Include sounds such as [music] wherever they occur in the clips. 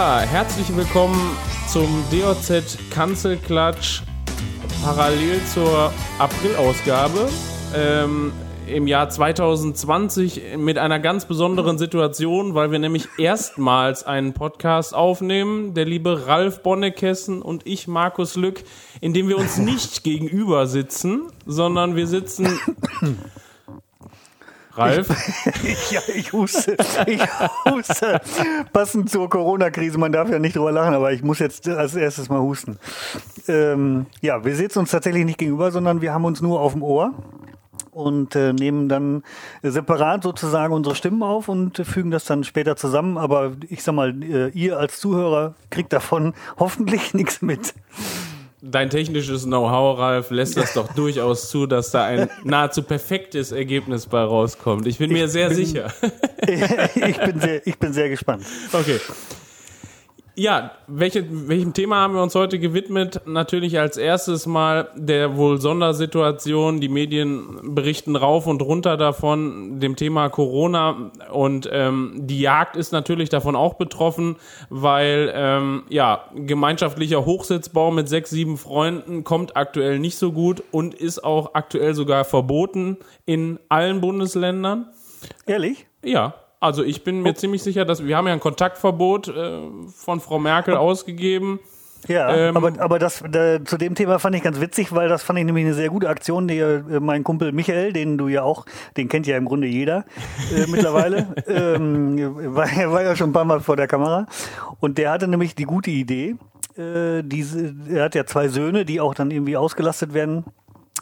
Herzlich willkommen zum DOZ Kanzelklatsch parallel zur Aprilausgabe. Ähm, Im Jahr 2020 mit einer ganz besonderen Situation, weil wir nämlich erstmals einen Podcast aufnehmen. Der liebe Ralf Bonnekessen und ich, Markus Lück, in dem wir uns nicht gegenüber sitzen, sondern wir sitzen Ralf? Ich, [laughs] ja, ich huste. Ich huste. Passend zur Corona-Krise, man darf ja nicht drüber lachen, aber ich muss jetzt als erstes mal husten. Ähm, ja, wir sitzen uns tatsächlich nicht gegenüber, sondern wir haben uns nur auf dem Ohr und äh, nehmen dann separat sozusagen unsere Stimmen auf und fügen das dann später zusammen. Aber ich sag mal, äh, ihr als Zuhörer kriegt davon hoffentlich [laughs] nichts mit. Dein technisches Know-how, Ralf, lässt das doch durchaus zu, dass da ein [laughs] nahezu perfektes Ergebnis bei rauskommt. Ich bin mir sehr bin, sicher. [laughs] ich, bin sehr, ich bin sehr gespannt. Okay. Ja, welche, welchem Thema haben wir uns heute gewidmet? Natürlich als erstes mal der wohl Sondersituation. Die Medien berichten rauf und runter davon, dem Thema Corona. Und ähm, die Jagd ist natürlich davon auch betroffen, weil ähm, ja gemeinschaftlicher Hochsitzbau mit sechs, sieben Freunden kommt aktuell nicht so gut und ist auch aktuell sogar verboten in allen Bundesländern. Ehrlich? Ja. Also ich bin mir oh. ziemlich sicher, dass wir haben ja ein Kontaktverbot äh, von Frau Merkel oh. ausgegeben. Ja, ähm, aber, aber das, da, zu dem Thema fand ich ganz witzig, weil das fand ich nämlich eine sehr gute Aktion. Die, äh, mein Kumpel Michael, den du ja auch, den kennt ja im Grunde jeder äh, [laughs] mittlerweile, ähm, war, war ja schon ein paar Mal vor der Kamera. Und der hatte nämlich die gute Idee, äh, diese, er hat ja zwei Söhne, die auch dann irgendwie ausgelastet werden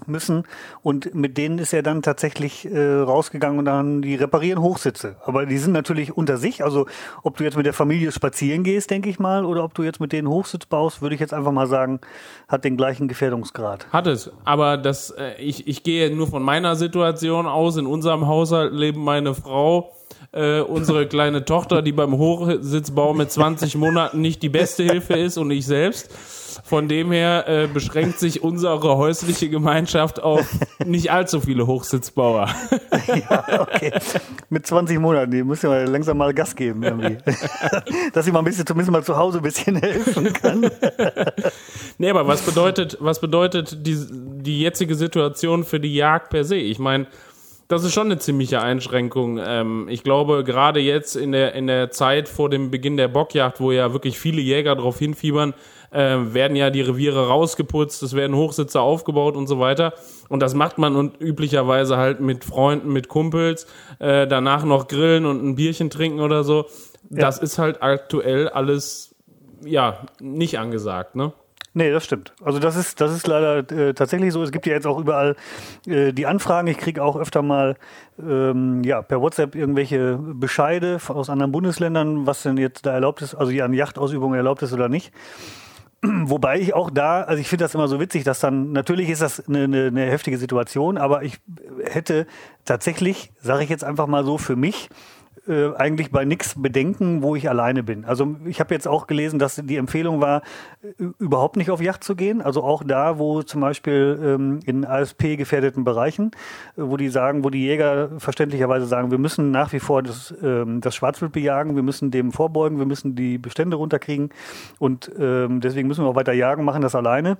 müssen und mit denen ist er dann tatsächlich äh, rausgegangen und dann die reparieren Hochsitze. Aber die sind natürlich unter sich. Also ob du jetzt mit der Familie spazieren gehst, denke ich mal, oder ob du jetzt mit denen Hochsitz baust, würde ich jetzt einfach mal sagen, hat den gleichen Gefährdungsgrad. Hat es. Aber das, äh, ich, ich gehe nur von meiner Situation aus. In unserem Haushalt leben meine Frau, äh, unsere kleine Tochter, die beim Hochsitzbau mit 20 Monaten nicht die beste Hilfe ist und ich selbst. Von dem her äh, beschränkt sich unsere häusliche Gemeinschaft auf nicht allzu viele Hochsitzbauer. [laughs] ja, okay. Mit 20 Monaten, die müssen wir langsam mal Gas geben irgendwie. [laughs] Dass sie mal ein bisschen, zumindest mal zu Hause ein bisschen helfen kann. [laughs] nee, aber was bedeutet, was bedeutet die, die jetzige Situation für die Jagd per se? Ich meine, das ist schon eine ziemliche Einschränkung. Ähm, ich glaube, gerade jetzt in der, in der Zeit vor dem Beginn der Bockjagd, wo ja wirklich viele Jäger darauf hinfiebern, äh, werden ja die Reviere rausgeputzt, es werden Hochsitze aufgebaut und so weiter. Und das macht man und üblicherweise halt mit Freunden, mit Kumpels, äh, danach noch grillen und ein Bierchen trinken oder so. Ja. Das ist halt aktuell alles, ja, nicht angesagt, ne? Nee, das stimmt. Also das ist, das ist leider äh, tatsächlich so. Es gibt ja jetzt auch überall äh, die Anfragen. Ich kriege auch öfter mal ähm, ja, per WhatsApp irgendwelche Bescheide aus anderen Bundesländern, was denn jetzt da erlaubt ist, also die an Yachtausübung erlaubt ist oder nicht. [clears throat] Wobei ich auch da, also ich finde das immer so witzig, dass dann, natürlich ist das eine, eine, eine heftige Situation, aber ich hätte tatsächlich, sage ich jetzt einfach mal so, für mich äh, eigentlich bei nichts bedenken, wo ich alleine bin. Also ich habe jetzt auch gelesen, dass die Empfehlung war, äh, überhaupt nicht auf Yacht zu gehen. Also auch da, wo zum Beispiel ähm, in ASP gefährdeten Bereichen, äh, wo die sagen, wo die Jäger verständlicherweise sagen, wir müssen nach wie vor das, ähm, das Schwarzwild bejagen, wir müssen dem vorbeugen, wir müssen die Bestände runterkriegen und ähm, deswegen müssen wir auch weiter jagen, machen das alleine.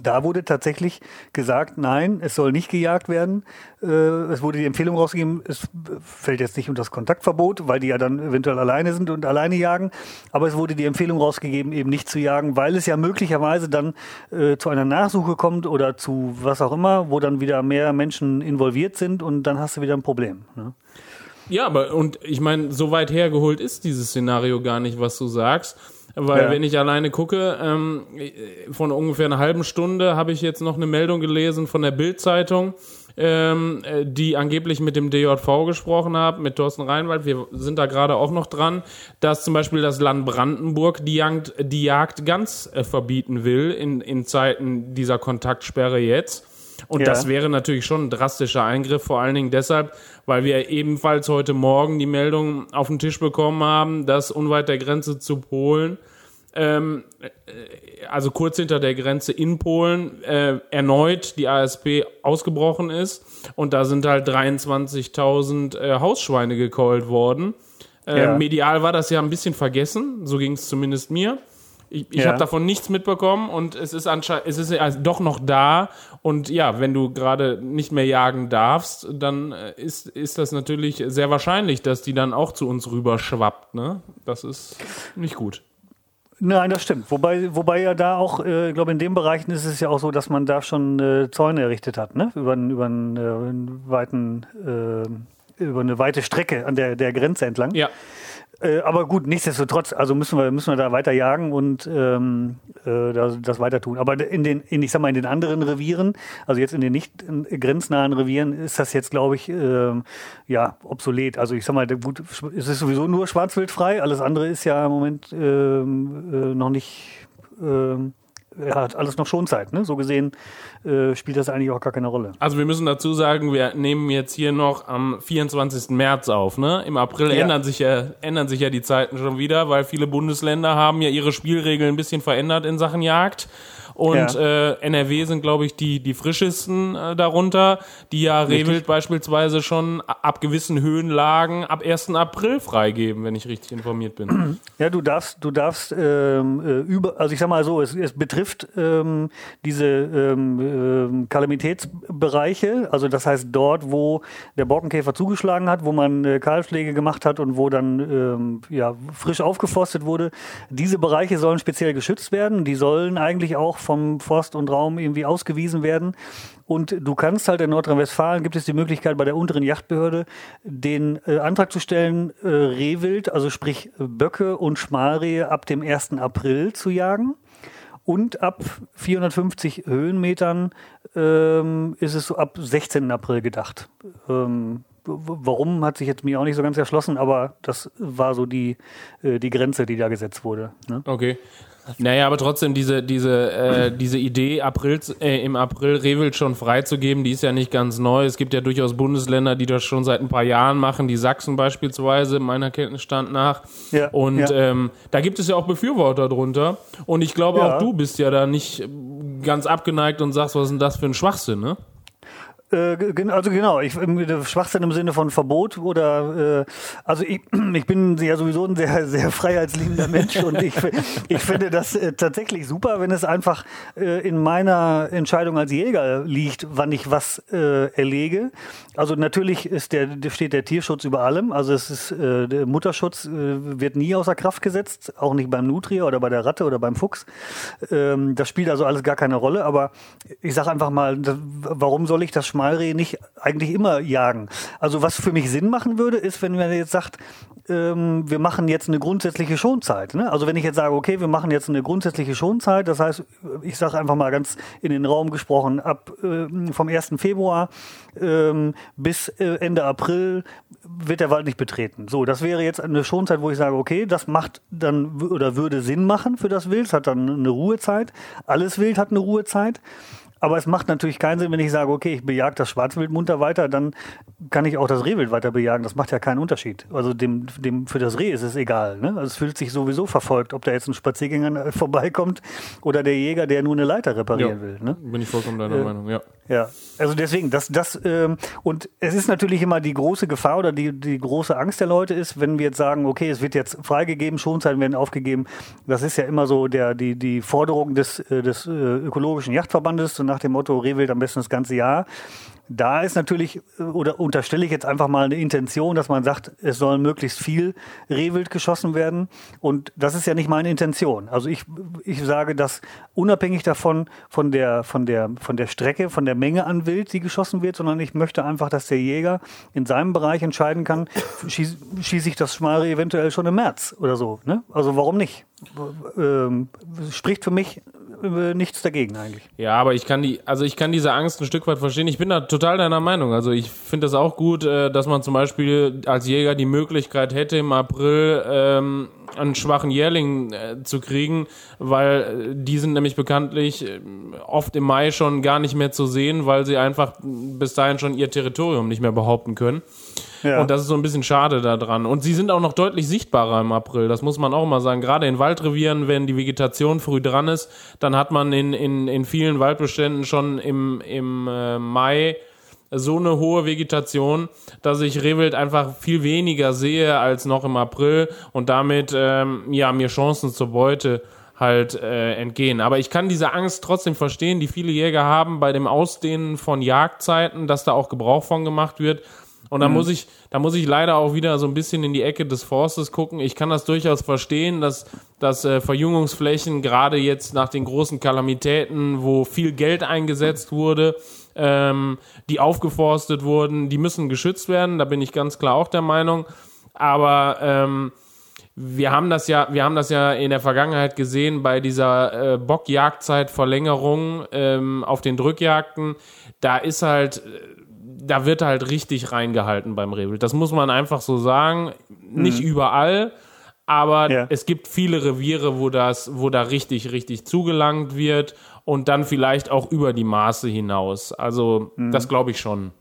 Da wurde tatsächlich gesagt, nein, es soll nicht gejagt werden. Äh, es wurde die Empfehlung rausgegeben, es fällt jetzt nicht unter das Kontaktverbot, weil die ja dann eventuell alleine sind und alleine jagen. Aber es wurde die Empfehlung rausgegeben, eben nicht zu jagen, weil es ja möglicherweise dann äh, zu einer Nachsuche kommt oder zu was auch immer, wo dann wieder mehr Menschen involviert sind und dann hast du wieder ein Problem. Ne? Ja, aber und ich meine, so weit hergeholt ist dieses Szenario gar nicht, was du sagst. Weil ja. wenn ich alleine gucke, ähm, von ungefähr einer halben Stunde habe ich jetzt noch eine Meldung gelesen von der Bild-Zeitung, ähm, die angeblich mit dem DJV gesprochen haben, mit Thorsten Reinwald. Wir sind da gerade auch noch dran, dass zum Beispiel das Land Brandenburg die Jagd, die Jagd ganz äh, verbieten will in, in Zeiten dieser Kontaktsperre jetzt. Und ja. das wäre natürlich schon ein drastischer Eingriff, vor allen Dingen deshalb, weil wir ebenfalls heute Morgen die Meldung auf den Tisch bekommen haben, dass unweit der Grenze zu Polen, ähm, äh, also kurz hinter der Grenze in Polen, äh, erneut die ASP ausgebrochen ist. Und da sind halt 23.000 äh, Hausschweine gekeult worden. Äh, Ja. Medial war das ja ein bisschen vergessen, so ging es zumindest mir. Ich, ich Ja. habe davon nichts mitbekommen und es ist anscheinend, es ist ja doch noch da. Und ja, wenn du gerade nicht mehr jagen darfst, dann äh, ist, ist das natürlich sehr wahrscheinlich, dass die dann auch zu uns rüber schwappt. Ne? Das ist nicht gut. Nein, das stimmt. Wobei, wobei ja da auch, äh, ich glaube, in den Bereichen ist es ja auch so, dass man da schon äh, Zäune errichtet hat, ne? Über, über, einen, äh, einen weiten, äh, über eine weite Strecke an der, der Grenze entlang. Ja, Äh, aber gut, nichtsdestotrotz, also müssen wir, müssen wir da weiter jagen und ähm, äh, das, das weiter tun. Aber in den, in, ich sag mal, in den anderen Revieren, also jetzt in den nicht äh, grenznahen Revieren, ist das jetzt, glaube ich, ähm, ja, obsolet. Also ich sag mal, gut, es ist sowieso nur schwarzwildfrei, alles andere ist ja im Moment ähm, äh, noch nicht. Ja, hat alles noch Schonzeit, ne? So gesehen äh, spielt das eigentlich auch gar keine Rolle. also wir müssen dazu sagen, wir nehmen jetzt hier noch am 24. März auf. Ne? Im April Ja. ändern, sich ja, ändern sich ja die Zeiten schon wieder, weil viele Bundesländer haben ja ihre Spielregeln ein bisschen verändert in Sachen Jagd. Und Ja. äh, NRW sind, glaube ich, die, die frischesten äh, darunter, die ja Rehwild beispielsweise schon ab gewissen Höhenlagen ab 1. April freigeben, wenn ich richtig informiert bin. Ja, du darfst, du darfst ähm, äh, über, also ich sag mal so, es, es betrifft ähm, diese ähm, ähm, Kalamitätsbereiche, also das heißt dort, wo der Borkenkäfer zugeschlagen hat, wo man äh, Kahlschläge gemacht hat und wo dann ähm, ja, frisch aufgeforstet wurde. Diese Bereiche sollen speziell geschützt werden. Die sollen eigentlich auch vom Forst und Raum irgendwie ausgewiesen werden. Und du kannst halt in Nordrhein-Westfalen gibt es die Möglichkeit bei der unteren Yachtbehörde den äh, Antrag zu stellen, äh, Rehwild, also sprich Böcke und Schmalrehe ab dem 1. April zu jagen. Und ab 450 Höhenmetern ähm, ist es so ab 16. April gedacht. Ähm, warum hat sich jetzt mir auch nicht so ganz erschlossen, aber das war so die, äh, die Grenze, die da gesetzt wurde. Ne? Okay. Naja, aber trotzdem, diese, diese, äh, diese Idee, April, äh, im April Rehwild schon freizugeben, die ist ja nicht ganz neu. Es gibt ja durchaus Bundesländer, die das schon seit ein paar Jahren machen, die Sachsen beispielsweise, meiner Kenntnisstand nach. Ja, Und ja. Ähm, da gibt es ja auch Befürworter drunter. Und ich glaube, Ja. auch du bist ja da nicht ganz abgeneigt und sagst, was ist denn das für ein Schwachsinn, ne? Äh, also genau, ich, der Schwachsinn im Sinne von Verbot oder äh, also ich, [clears throat] ich bin ja sowieso ein sehr, sehr freiheitsliebender Mensch und ich, [laughs] ich finde das äh, tatsächlich super, wenn es einfach äh, in meiner Entscheidung als Jäger liegt, wann ich was äh, erlege. Also natürlich ist der, steht der Tierschutz über allem. Also es ist äh, der Mutterschutz äh, wird nie außer Kraft gesetzt, auch nicht beim Nutria oder bei der Ratte oder beim Fuchs. Ähm, das spielt also alles gar keine Rolle. Aber ich sage einfach mal, warum soll ich das Schmalreh nicht eigentlich immer jagen? Also was für mich Sinn machen würde, ist, wenn man jetzt sagt, ähm, wir machen jetzt eine grundsätzliche Schonzeit. Ne? Also wenn ich jetzt sage, okay, wir machen jetzt eine grundsätzliche Schonzeit, das heißt, ich sage einfach mal ganz in den Raum gesprochen, ab ähm, vom 1. Februar ähm, bis äh, Ende April wird der Wald nicht betreten. So, das wäre jetzt eine Schonzeit, wo ich sage, okay, das macht dann oder würde Sinn machen für das Wild, es hat dann eine Ruhezeit. Alles Wild hat eine Ruhezeit. Aber es macht natürlich keinen Sinn, wenn ich sage, okay, ich bejage das Schwarzwild munter weiter, dann kann ich auch das Rehwild weiter bejagen. Das macht ja keinen Unterschied. Also dem, dem für das Reh ist es egal. Ne? Also es fühlt sich sowieso verfolgt, ob da jetzt ein Spaziergänger [laughs] vorbeikommt oder der Jäger, der nur eine Leiter reparieren will. Ne? Bin ich vollkommen deiner Äh, Meinung, ja. Ja, also deswegen, das, das, ähm, und es ist natürlich immer die große Gefahr oder die, die große Angst der Leute ist, wenn wir jetzt sagen, okay, es wird jetzt freigegeben, Schonzeiten werden aufgegeben. Das ist ja immer so der, die, die Forderung des, äh, des äh, ökologischen Yachtverbandes, so nach dem Motto Rehwild am besten das ganze Jahr. Da ist natürlich, oder unterstelle ich jetzt einfach mal eine Intention, dass man sagt, es soll möglichst viel Rehwild geschossen werden. Und das ist ja nicht meine Intention. Also ich, ich sage, dass unabhängig davon, von der, von der, von der Strecke, von der Menge an Wild, die geschossen wird, sondern ich möchte einfach, dass der Jäger in seinem Bereich entscheiden kann, schieße schieß ich das Schmalreh eventuell schon im März oder so. Ne? Also warum nicht? Ähm, spricht für mich nichts dagegen eigentlich. Ja, aber ich kann die, also ich kann diese Angst ein Stück weit verstehen. Ich bin da total deiner Meinung. Also ich finde das auch gut, äh, dass man zum Beispiel als Jäger die Möglichkeit hätte, im April ähm, einen schwachen Jährling äh, zu kriegen, weil äh, die sind nämlich bekanntlich äh, oft im Mai schon gar nicht mehr zu sehen, weil sie einfach bis dahin schon ihr Territorium nicht mehr behaupten können. Und das ist so ein bisschen schade daran. Und sie sind auch noch deutlich sichtbarer im April. Das muss man auch mal sagen. Gerade in Waldrevieren, wenn die Vegetation früh dran ist, dann hat man in, in, in vielen Waldbeständen schon im, im äh, Mai so eine hohe Vegetation, dass ich Rehwild einfach viel weniger sehe als noch im April und damit ähm, ja mir Chancen zur Beute halt äh, entgehen. Aber ich kann diese Angst trotzdem verstehen, die viele Jäger haben bei dem Ausdehnen von Jagdzeiten, dass da auch Gebrauch von gemacht wird. Und da mhm. muss ich, da muss ich leider auch wieder so ein bisschen in die Ecke des Forstes gucken. Ich kann das durchaus verstehen, dass, dass äh, Verjüngungsflächen gerade jetzt nach den großen Kalamitäten, wo viel Geld eingesetzt wurde, ähm, die aufgeforstet wurden, die müssen geschützt werden. Da bin ich ganz klar auch der Meinung. Aber ähm, wir haben das ja, wir haben das ja in der Vergangenheit gesehen bei dieser äh, Bockjagdzeitverlängerung ähm, auf den Drückjagden. Da ist halt, da wird halt richtig reingehalten beim Rehwild. Das muss man einfach so sagen. Nicht mhm. überall, aber ja. es gibt viele Reviere, wo das, wo da richtig, richtig zugelangt wird und dann vielleicht auch über die Maße hinaus. Also mhm. das glaube ich schon.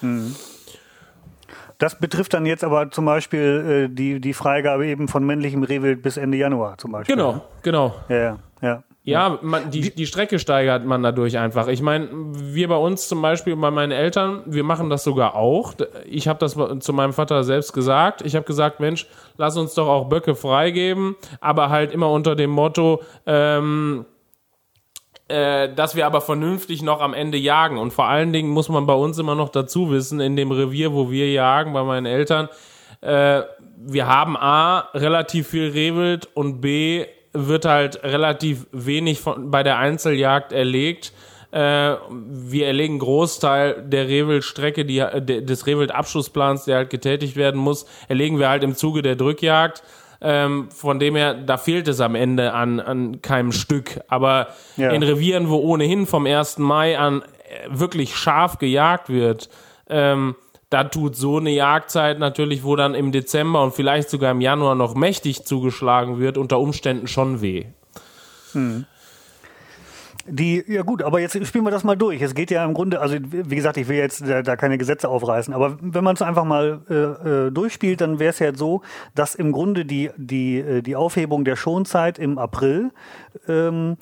Mhm. Das betrifft dann jetzt aber zum Beispiel äh, die, die Freigabe eben von männlichem Rehwild bis Ende Januar zum Beispiel. Genau, ne? genau. Ja, ja. Ja. Man, die, die Strecke steigert man dadurch einfach. Ich meine, wir bei uns zum Beispiel, bei meinen Eltern, wir machen das sogar auch. Ich habe das zu meinem Vater selbst gesagt. Ich habe gesagt, Mensch, lass uns doch auch Böcke freigeben, aber halt immer unter dem Motto, ähm, äh, dass wir aber vernünftig noch am Ende jagen. Und vor allen Dingen muss man bei uns immer noch dazu wissen, in dem Revier, wo wir jagen, bei meinen Eltern, äh, wir haben A, relativ viel Rehwild und B, wird halt relativ wenig von, bei der Einzeljagd erlegt. Äh, wir erlegen Großteil der Rehwildstrecke, die, des Rehwildabschussplans, der halt getätigt werden muss, erlegen wir halt im Zuge der Drückjagd. Ähm, von dem her, da fehlt es am Ende an, an keinem Stück. Aber ja. in Revieren, wo ohnehin vom 1. Mai an äh, wirklich scharf gejagt wird, ähm, da tut so eine Jagdzeit natürlich, wo dann im Dezember und vielleicht sogar im Januar noch mächtig zugeschlagen wird, unter Umständen schon weh. Hm. Die, ja gut, aber jetzt spielen wir das mal durch. Es geht ja im Grunde, also wie gesagt, ich will jetzt da, da keine Gesetze aufreißen, aber wenn man es einfach mal äh, äh durchspielt, dann wäre es ja so, dass im Grunde die, die, äh, die Aufhebung der Schonzeit im April ähm,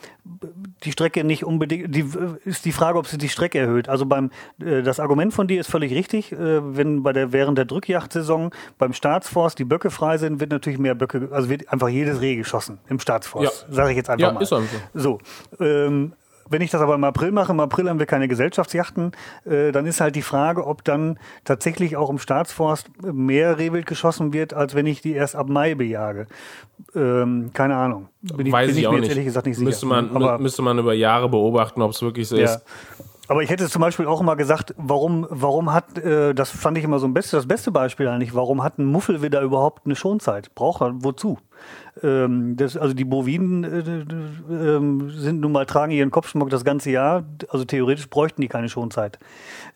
die Strecke nicht unbedingt, die, ist die Frage, ob sie die Strecke erhöht. Also beim, äh, das Argument von dir ist völlig richtig. Äh, wenn bei der, während der Drückjagdsaison beim Staatsforst die Böcke frei sind, wird natürlich mehr Böcke, also wird einfach jedes Reh geschossen im Staatsforst. Ja. Sage ich jetzt einfach ja, mal. Ist einfach. So. Ähm, wenn ich das aber im April mache, im April haben wir keine Gesellschaftsjachten, äh, dann ist halt die Frage, ob dann tatsächlich auch im Staatsforst mehr Rehwild geschossen wird, als wenn ich die erst ab Mai bejage. Ähm, keine Ahnung. Bin ich, Weiß bin ich, ich auch nicht. ehrlich gesagt nicht sicher. Müsste man, aber, müsste man über Jahre beobachten, ob es wirklich so ja. ist. Aber ich hätte zum Beispiel auch immer gesagt, warum, warum hat, äh, das fand ich immer so ein beste, das beste Beispiel eigentlich, warum hat ein Muffelwidder überhaupt eine Schonzeit? Braucht er, wozu? Ähm, das, also die Bovinen äh, äh, sind nun mal, tragen ihren Kopfschmuck das ganze Jahr. Also theoretisch bräuchten die keine Schonzeit.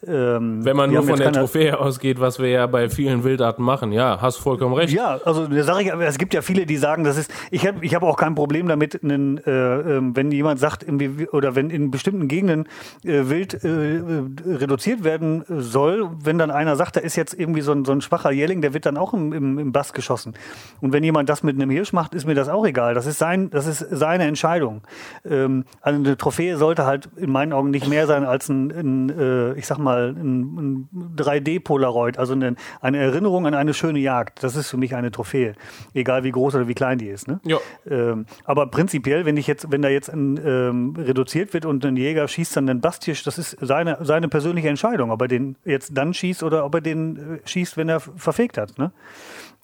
Ähm, Wenn man nur von der Trophäe ausgeht, was wir ja bei vielen Wildarten machen, ja, hast vollkommen recht. Ja, also da sage ich, es gibt ja viele, die sagen, das ist, ich habe ich hab auch kein Problem damit, einen, äh, ähm, wenn jemand sagt, oder wenn in bestimmten Gegenden äh, Wild äh, reduziert werden soll, wenn dann einer sagt, da ist jetzt irgendwie so ein, so ein schwacher Jährling, der wird dann auch im, im, im Bass geschossen. Und wenn jemand das mit einem Hirsch macht, ist mir das auch egal. Das ist sein, das ist seine Entscheidung. Ähm, also eine Trophäe sollte halt in meinen Augen nicht mehr sein als ein, ein äh, ich sag mal, ein, ein 3D-Polaroid, also eine, eine, Erinnerung an eine schöne Jagd. Das ist für mich eine Trophäe, egal wie groß oder wie klein die ist. Ne? Ja. Ähm, aber prinzipiell, wenn ich jetzt, wenn da jetzt ein, ähm, reduziert wird und ein Jäger schießt dann den Bastiersch, das ist seine, seine persönliche Entscheidung, ob er den jetzt dann schießt oder ob er den äh, schießt, wenn er verfegt hat. Ne?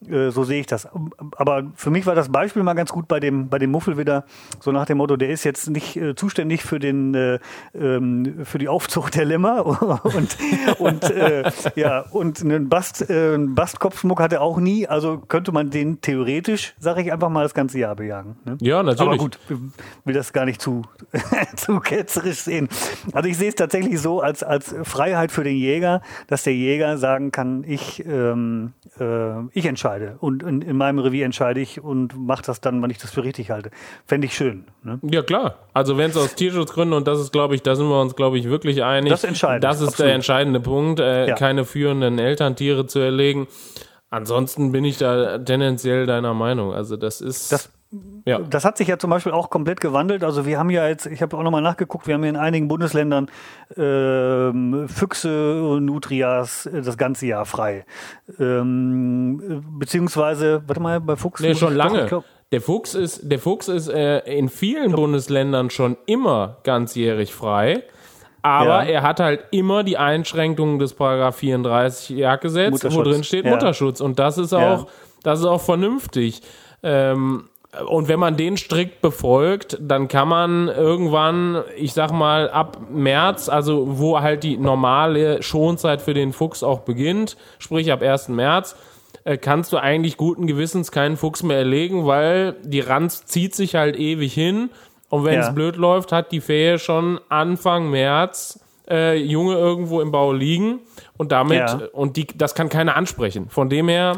Äh, so sehe ich das. Aber für mich war das Beispiel mal ganz gut bei dem, bei dem Muffel wieder, so nach dem Motto, der ist jetzt nicht äh, zuständig für den, äh, ähm, für die Aufzucht der Lämmer [laughs] und, und, äh, ja, und einen Bast, äh, einen Bastkopfschmuck hat er auch nie, also könnte man den theoretisch, sage ich einfach mal, das ganze Jahr bejagen. Ne? Ja, natürlich. Aber gut, will das gar nicht zu, [laughs] zu ketzerisch sehen. Also ich sehe es tatsächlich so als, als Freiheit für den Jäger, dass der Jäger sagen kann, ich, ähm, äh, ich entscheide entscheide. Und in, in meinem Revier entscheide ich und mache das dann, wann ich das für richtig halte. Fände ich schön. Ne? Ja, klar. Also wenn es aus Tierschutzgründen, und das ist, glaube ich, da sind wir uns, glaube ich, wirklich einig. Das entscheidend. Das ist Absolut. der entscheidende Punkt, äh, ja. keine führenden Elterntiere zu erlegen. Ansonsten bin ich da tendenziell deiner Meinung. Also das ist. Das ja. Das hat sich ja zum Beispiel auch komplett gewandelt. Also wir haben ja jetzt, ich habe auch nochmal nachgeguckt, wir haben ja in einigen Bundesländern ähm, Füchse und Nutrias äh, das ganze Jahr frei. Ähm, beziehungsweise, warte mal, bei Fuchs. Nee, schon lange. Doch, der Fuchs ist, der Fuchs ist äh, in vielen. Bundesländern schon immer ganzjährig frei. Aber ja. er hat halt immer die Einschränkungen des Paragraph 34 Jagdgesetz, wo drin steht ja. Mutterschutz. Und das ist auch, das ist auch vernünftig. Ähm, und wenn man den strikt befolgt, dann kann man irgendwann, ich sag mal, ab März, also wo halt die normale Schonzeit für den Fuchs auch beginnt, sprich ab 1. März, äh, kannst du eigentlich guten Gewissens keinen Fuchs mehr erlegen, weil die Ranz zieht sich halt ewig hin. Und wenn es ja. blöd läuft, hat die Fähe schon Anfang März äh, Junge irgendwo im Bau liegen und damit ja. und die das kann keiner ansprechen. Von dem her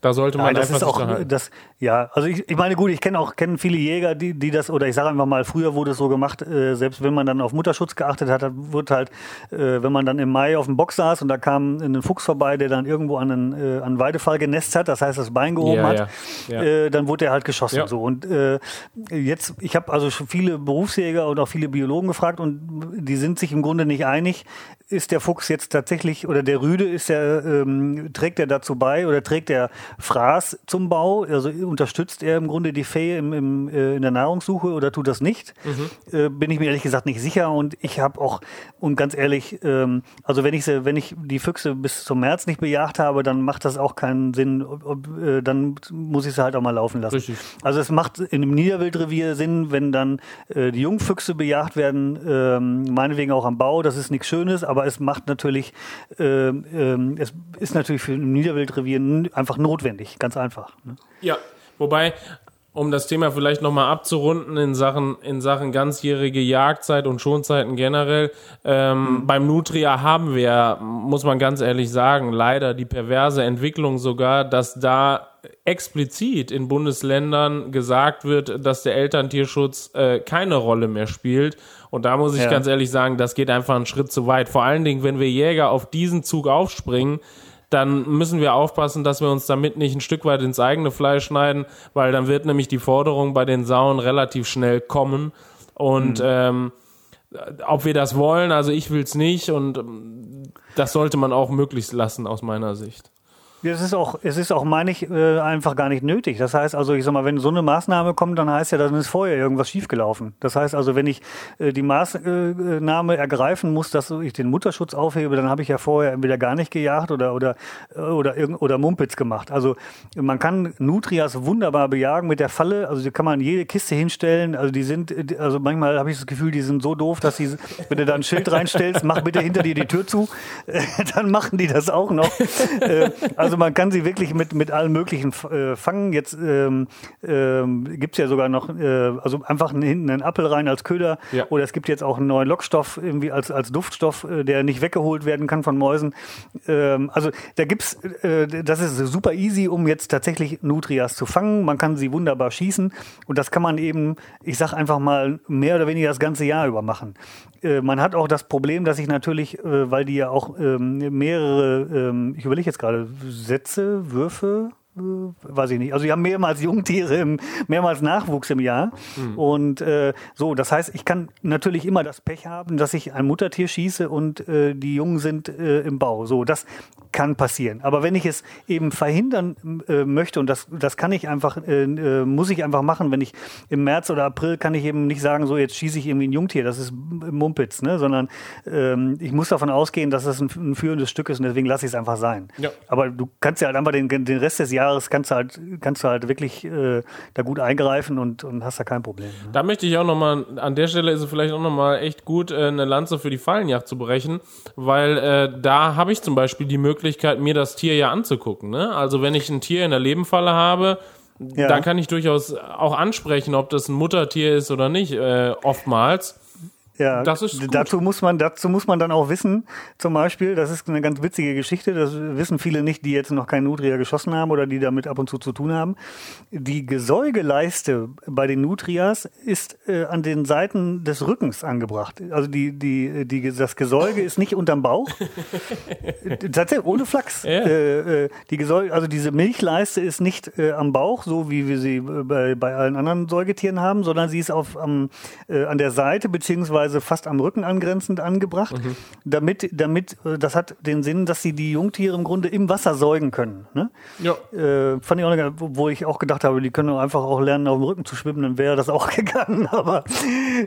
da sollte man Nein, das ist auch, das, ja, also ich, ich meine, gut, ich kenne auch kenne viele Jäger, die, die das, oder ich sage einfach mal, früher wurde es so gemacht, äh, selbst wenn man dann auf Mutterschutz geachtet hat, wurde halt, äh, wenn man dann im Mai auf dem Box saß und da kam ein Fuchs vorbei, der dann irgendwo an einen, äh, an Weidefall genässt hat, das heißt das Bein gehoben ja, hat, ja. Ja. Äh, dann wurde er halt geschossen. So. Und äh, jetzt, ich habe also schon viele Berufsjäger und auch viele Biologen gefragt und die sind sich im Grunde nicht einig, ist der Fuchs jetzt tatsächlich, oder der Rüde, ist der, ähm, trägt er dazu bei oder trägt er Fraß zum Bau? Also unterstützt er im Grunde die Fee im, im, äh, in der Nahrungssuche oder tut das nicht? Mhm. Äh, bin ich mir ehrlich gesagt nicht sicher und ich habe auch, und ganz ehrlich, ähm, also wenn ich, sie, wenn ich die Füchse bis zum März nicht bejagt habe, dann macht das auch keinen Sinn, äh, dann muss ich sie halt auch mal laufen lassen. Richtig. Also es macht in einem Niederwildrevier Sinn, wenn dann äh, die Jungfüchse bejagt werden, ähm, meinetwegen auch am Bau, das ist nichts Schönes, aber es macht natürlich, äh, äh, es ist natürlich für ein Niederwildrevier einfach notwendig, ganz einfach. Ne? Ja, wobei um das Thema vielleicht nochmal abzurunden in Sachen, in Sachen ganzjährige Jagdzeit und Schonzeiten generell. Ähm, mhm. Beim Nutria haben wir, muss man ganz ehrlich sagen, leider die perverse Entwicklung sogar, dass da explizit in Bundesländern gesagt wird, dass der Elterntierschutz äh, keine Rolle mehr spielt. Und da muss ich ja. ganz ehrlich sagen, das geht einfach einen Schritt zu weit. Vor allen Dingen, wenn wir Jäger auf diesen Zug aufspringen, dann müssen wir aufpassen, dass wir uns damit nicht ein Stück weit ins eigene Fleisch schneiden, weil dann wird nämlich die Forderung bei den Sauen relativ schnell kommen. Und mhm. ähm, ob wir das wollen, also ich will es nicht und ähm, das sollte man auch möglichst lassen aus meiner Sicht. Es ist auch, es ist auch, meine ich, äh, einfach gar nicht nötig. Das heißt also, ich sag mal, wenn so eine Maßnahme kommt, dann heißt ja, dann ist vorher irgendwas schiefgelaufen. Das heißt also, wenn ich äh, die Maßnahme ergreifen muss, dass ich den Mutterschutz aufhebe, dann habe ich ja vorher entweder gar nicht gejagt oder oder oder oder Mumpitz gemacht. Also man kann Nutrias wunderbar bejagen mit der Falle. Also die kann man jede Kiste hinstellen. Also die sind, also manchmal habe ich das Gefühl, die sind so doof, dass sie, wenn du da ein Schild reinstellst, mach bitte hinter dir die Tür zu, [laughs] dann machen die das auch noch. Also also man kann sie wirklich mit, mit allem Möglichen äh, fangen. Jetzt ähm, ähm, gibt ja sogar noch, äh, also einfach hinten einen Apfel rein als Köder. Ja. Oder es gibt jetzt auch einen neuen Lockstoff irgendwie als, als Duftstoff, äh, der nicht weggeholt werden kann von Mäusen. Ähm, also da gibt's, äh, das ist super easy, um jetzt tatsächlich Nutrias zu fangen. Man kann sie wunderbar schießen. Und das kann man eben, ich sag einfach mal, mehr oder weniger das ganze Jahr über machen. Äh, man hat auch das Problem, dass ich natürlich, äh, weil die ja auch ähm, mehrere, ähm, ich überlege jetzt gerade, Sätze, Würfe, weiß ich nicht. Also die haben mehrmals Jungtiere, im, mehrmals Nachwuchs im Jahr. Mhm. Und äh, so, das heißt, ich kann natürlich immer das Pech haben, dass ich ein Muttertier schieße und äh, die Jungen sind äh, im Bau. So, das kann passieren. Aber wenn ich es eben verhindern äh, möchte, und das, das kann ich einfach, äh, äh, muss ich einfach machen, wenn ich im März oder April kann ich eben nicht sagen, so jetzt schieße ich irgendwie ein Jungtier, das ist Mumpitz, ne? sondern ähm, ich muss davon ausgehen, dass das ein, ein führendes Stück ist und deswegen lasse ich es einfach sein. Ja. Aber du kannst ja halt einfach den, den Rest des Jahres kannst du halt, kannst du halt wirklich äh, da gut eingreifen und, und hast da kein Problem. Ne? Da möchte ich auch nochmal, an der Stelle ist es vielleicht auch nochmal echt gut, äh, eine Lanze für die Fallenjagd zu brechen, weil äh, da habe ich zum Beispiel die Möglichkeit, mir das Tier ja anzugucken. Ne? Also wenn ich ein Tier in der Lebenfalle habe, ja. dann kann ich durchaus auch ansprechen, ob das ein Muttertier ist oder nicht, äh, oftmals. Ja, das ist gut. dazu muss man dazu muss man dann auch wissen, zum Beispiel, das ist eine ganz witzige Geschichte, das wissen viele nicht, die jetzt noch keinen Nutria geschossen haben oder die damit ab und zu zu tun haben. Die Gesäugeleiste bei den Nutrias ist äh, an den Seiten des Rückens angebracht. Also die die die das Gesäuge ist nicht unterm Bauch. [laughs] Tatsächlich ohne Flachs. Ja. Äh, äh, die Gesäuge, also diese Milchleiste ist nicht äh, am Bauch, so wie wir sie äh, bei, bei allen anderen Säugetieren haben, sondern sie ist auf am, äh, an der Seite beziehungsweise fast am Rücken angrenzend angebracht, damit, damit, äh, das hat den Sinn, dass sie die Jungtiere im Grunde im Wasser säugen können. Ne? Ja. Äh, fand ich auch, nicht- wo ich auch gedacht habe, die können einfach auch lernen, auf dem Rücken zu schwimmen, dann wäre das auch [laughs] gegangen. Aber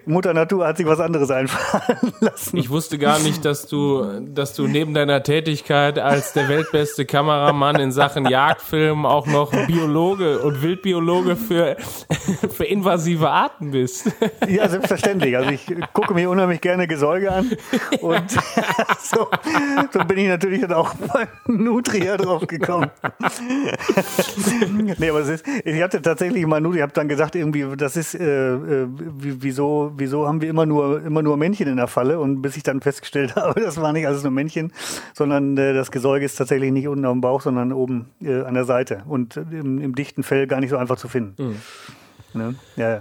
Mutter Natur hat sich was anderes einfallen [laughs] lassen. Ich wusste gar nicht, dass du, dass du neben deiner Tätigkeit als der weltbeste Kameramann in Sachen Jagdfilm auch noch Biologe und Wildbiologe für, [laughs] für invasive Arten bist. Ja, selbstverständlich. Also ich gucke mir unheimlich gerne Gesäuge an. [laughs] Und [laughs] so, so bin ich natürlich dann auch bei Nutria drauf gekommen. [laughs] nee, aber es ist, ich hatte tatsächlich mal Nutria, ich habe dann gesagt, irgendwie, das ist, äh, äh, wie- wieso, wieso haben wir immer nur, immer nur Männchen in der Falle? Und bis ich dann festgestellt habe, das war nicht alles nur Männchen, sondern äh, das Gesäuge ist tatsächlich nicht unten am Bauch, sondern oben äh, an der Seite und im, im dichten Fell gar nicht so einfach zu finden. Ne? Ja, ja.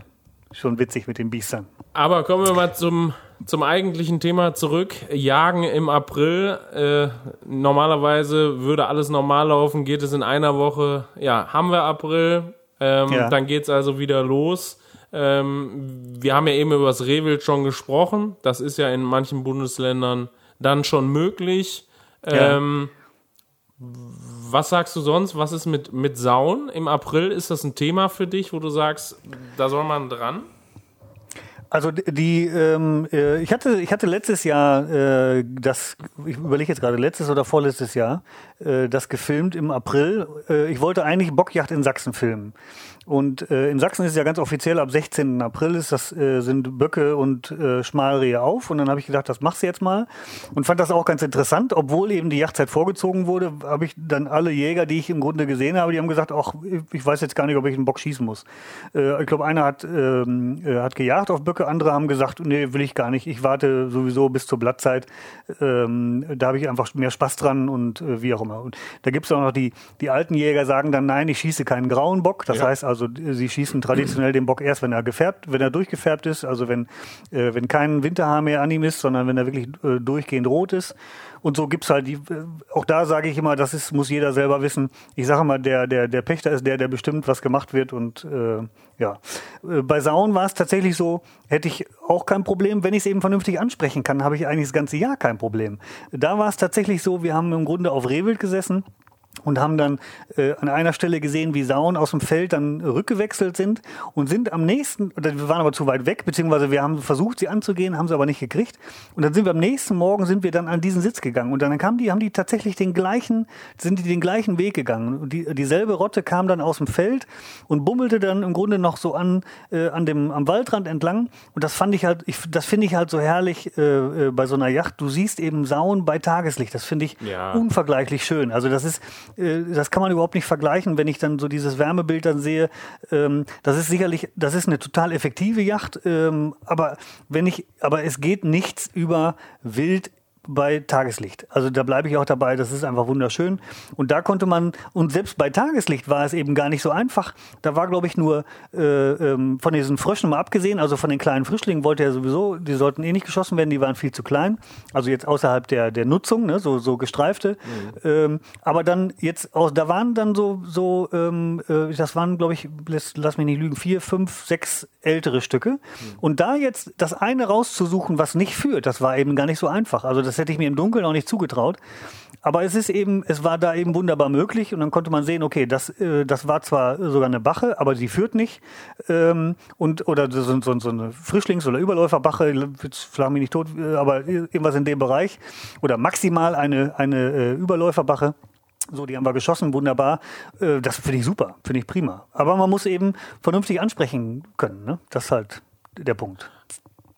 Schon witzig mit den Biestern. Aber kommen wir mal zum, zum eigentlichen Thema zurück. Jagen im April. Äh, normalerweise würde alles normal laufen, geht es in einer Woche. Ja, haben wir April. Ähm, Ja. Dann geht es also wieder los. Ähm, wir haben ja eben über das Rehwild schon gesprochen. Das ist ja in manchen Bundesländern dann schon möglich. Ja. Was sagst du sonst? Was ist mit, mit Sauen im April? Ist das ein Thema für dich, wo du sagst, da soll man dran? Also die, ähm, äh, ich hatte, ich hatte letztes Jahr äh, das, ich überlege jetzt gerade letztes oder vorletztes Jahr, äh, das gefilmt im April. Äh, ich wollte eigentlich Bockjacht in Sachsen filmen. Und äh, in Sachsen ist es ja ganz offiziell, ab 16. April ist das, äh, sind Böcke und äh, Schmalrehe auf. Und dann habe ich gedacht, das machst du jetzt mal. Und fand das auch ganz interessant, obwohl eben die Jagdzeit vorgezogen wurde, habe ich dann alle Jäger, die ich im Grunde gesehen habe, die haben gesagt, ach, ich weiß jetzt gar nicht, ob ich einen Bock schießen muss. Äh, ich glaube, einer hat, ähm, äh, hat gejagt auf Böcke, andere haben gesagt, nee, will ich gar nicht. Ich warte sowieso bis zur Blattzeit. Ähm, da habe ich einfach mehr Spaß dran und äh, wie auch immer. Und da gibt es auch noch die, die alten Jäger sagen dann, nein, ich schieße keinen grauen Bock. Das Ja. heißt also, sie schießen traditionell den Bock erst, wenn er gefärbt, wenn er durchgefärbt ist, also wenn, äh, wenn kein Winterhaar mehr an ihm ist, sondern wenn er wirklich äh, durchgehend rot ist. Und so gibt's halt die, äh, auch da sage ich immer, das ist, muss jeder selber wissen. Ich sage mal, der, der, der Pächter ist der, der bestimmt, was gemacht wird. Und äh, ja. Äh, Bei Sauen war es tatsächlich so, hätte ich auch kein Problem. Wenn ich es eben vernünftig ansprechen kann, habe ich eigentlich das ganze Jahr kein Problem. Da war es tatsächlich so, wir haben im Grunde auf Rehwild gesessen und haben dann äh, an einer Stelle gesehen, wie Sauen aus dem Feld dann rückgewechselt sind und sind am nächsten, wir waren aber zu weit weg, beziehungsweise wir haben versucht, sie anzugehen, haben sie aber nicht gekriegt. Und dann sind wir am nächsten Morgen sind wir dann an diesen Sitz gegangen und dann kamen die, haben die tatsächlich den gleichen, sind die den gleichen Weg gegangen. Und die, dieselbe Rotte kam dann aus dem Feld und bummelte dann im Grunde noch so an, äh, an dem, am Waldrand entlang. Und das fand ich halt, ich, das finde ich halt so herrlich äh, äh, bei so einer Yacht. Du siehst eben Sauen bei Tageslicht. Das finde ich Ja. unvergleichlich schön. Also das ist, das kann man überhaupt nicht vergleichen, wenn ich dann so dieses Wärmebild dann sehe. Ähm, das ist sicherlich, das ist eine total effektive Yacht, ähm, aber wenn ich, aber es geht nichts über Wild bei Tageslicht. Also da bleibe ich auch dabei, das ist einfach wunderschön. Und da konnte man, und selbst bei Tageslicht war es eben gar nicht so einfach. Da war, glaube ich, nur äh, ähm, von diesen Fröschen mal abgesehen, also von den kleinen Frischlingen wollte er sowieso, die sollten eh nicht geschossen werden, die waren viel zu klein. Also jetzt außerhalb der, der Nutzung, ne, so, so gestreifte. Ähm, aber dann jetzt, aus, da waren dann so, so ähm, äh, das waren, glaube ich, lass, lass mich nicht lügen, vier, fünf, sechs ältere Stücke. Und da jetzt das eine rauszusuchen, was nicht führt, das war eben gar nicht so einfach. Also das hätte ich mir im Dunkeln auch nicht zugetraut. Aber es ist eben, es war da eben wunderbar möglich und dann konnte man sehen, okay, das, äh, das war zwar sogar eine Bache, aber sie führt nicht. Ähm, und, oder so, so, so eine Frischlings- oder Überläuferbache, schlag mich nicht tot, äh, aber irgendwas in dem Bereich. Oder maximal eine, eine äh, Überläuferbache. So, die haben wir geschossen, wunderbar. Äh, das finde ich super, finde ich prima. Aber man muss eben vernünftig ansprechen können. Ne? Das ist halt der Punkt.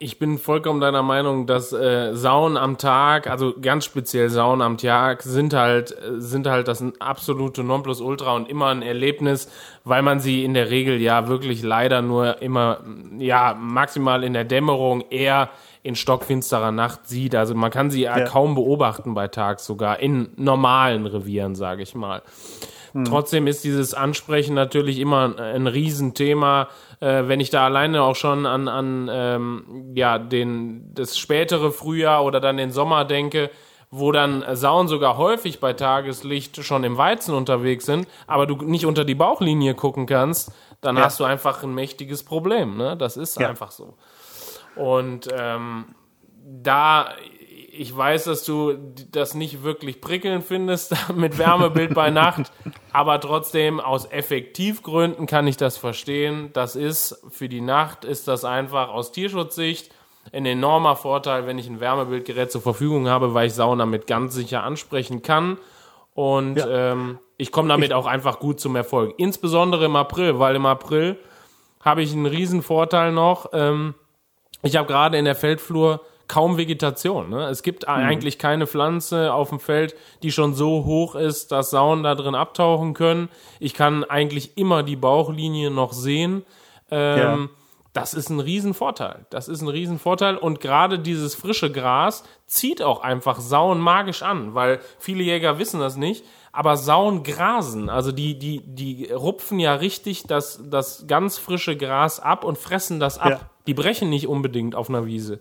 Ich bin vollkommen deiner Meinung, dass äh, Sauen am Tag, also ganz speziell Sauen am Tag, sind halt sind halt das absolute Nonplusultra und immer ein Erlebnis, weil man sie in der Regel ja wirklich leider nur immer ja maximal in der Dämmerung eher in stockfinsterer Nacht sieht. Also man kann sie ja, kaum beobachten bei Tag sogar in normalen Revieren, sage ich mal. Hm. Trotzdem ist dieses Ansprechen natürlich immer ein Riesenthema äh, wenn ich da alleine auch schon an, an ähm, ja, den, das spätere Frühjahr oder dann den Sommer denke, wo dann Sauen sogar häufig bei Tageslicht schon im Weizen unterwegs sind, aber du nicht unter die Bauchlinie gucken kannst, dann ja. hast du einfach ein mächtiges Problem. Ne? Das ist ja. einfach so. Und ähm, da ich weiß, dass du das nicht wirklich prickelnd findest [laughs] mit Wärmebild bei Nacht, aber trotzdem aus Effektivgründen kann ich das verstehen. Das ist für die Nacht ist das einfach aus Tierschutzsicht ein enormer Vorteil, wenn ich ein Wärmebildgerät zur Verfügung habe, weil ich Sauna mit ganz sicher ansprechen kann und ja. ähm, ich komme damit ich auch einfach gut zum Erfolg. Insbesondere im April, weil im April habe ich einen riesen Vorteil noch. Ähm, ich habe gerade in der Feldflur kaum Vegetation. Ne? Es gibt mhm. eigentlich keine Pflanze auf dem Feld, die schon so hoch ist, dass Sauen da drin abtauchen können. Ich kann eigentlich immer die Bauchlinie noch sehen. Ähm, ja. Das ist ein Riesenvorteil. Das ist ein Riesenvorteil. Und gerade dieses frische Gras zieht auch einfach Sauen magisch an, weil viele Jäger wissen das nicht. Aber Sauen grasen, also die, die, die rupfen ja richtig das, das ganz frische Gras ab und fressen das ab. Ja. Die brechen nicht unbedingt auf einer Wiese.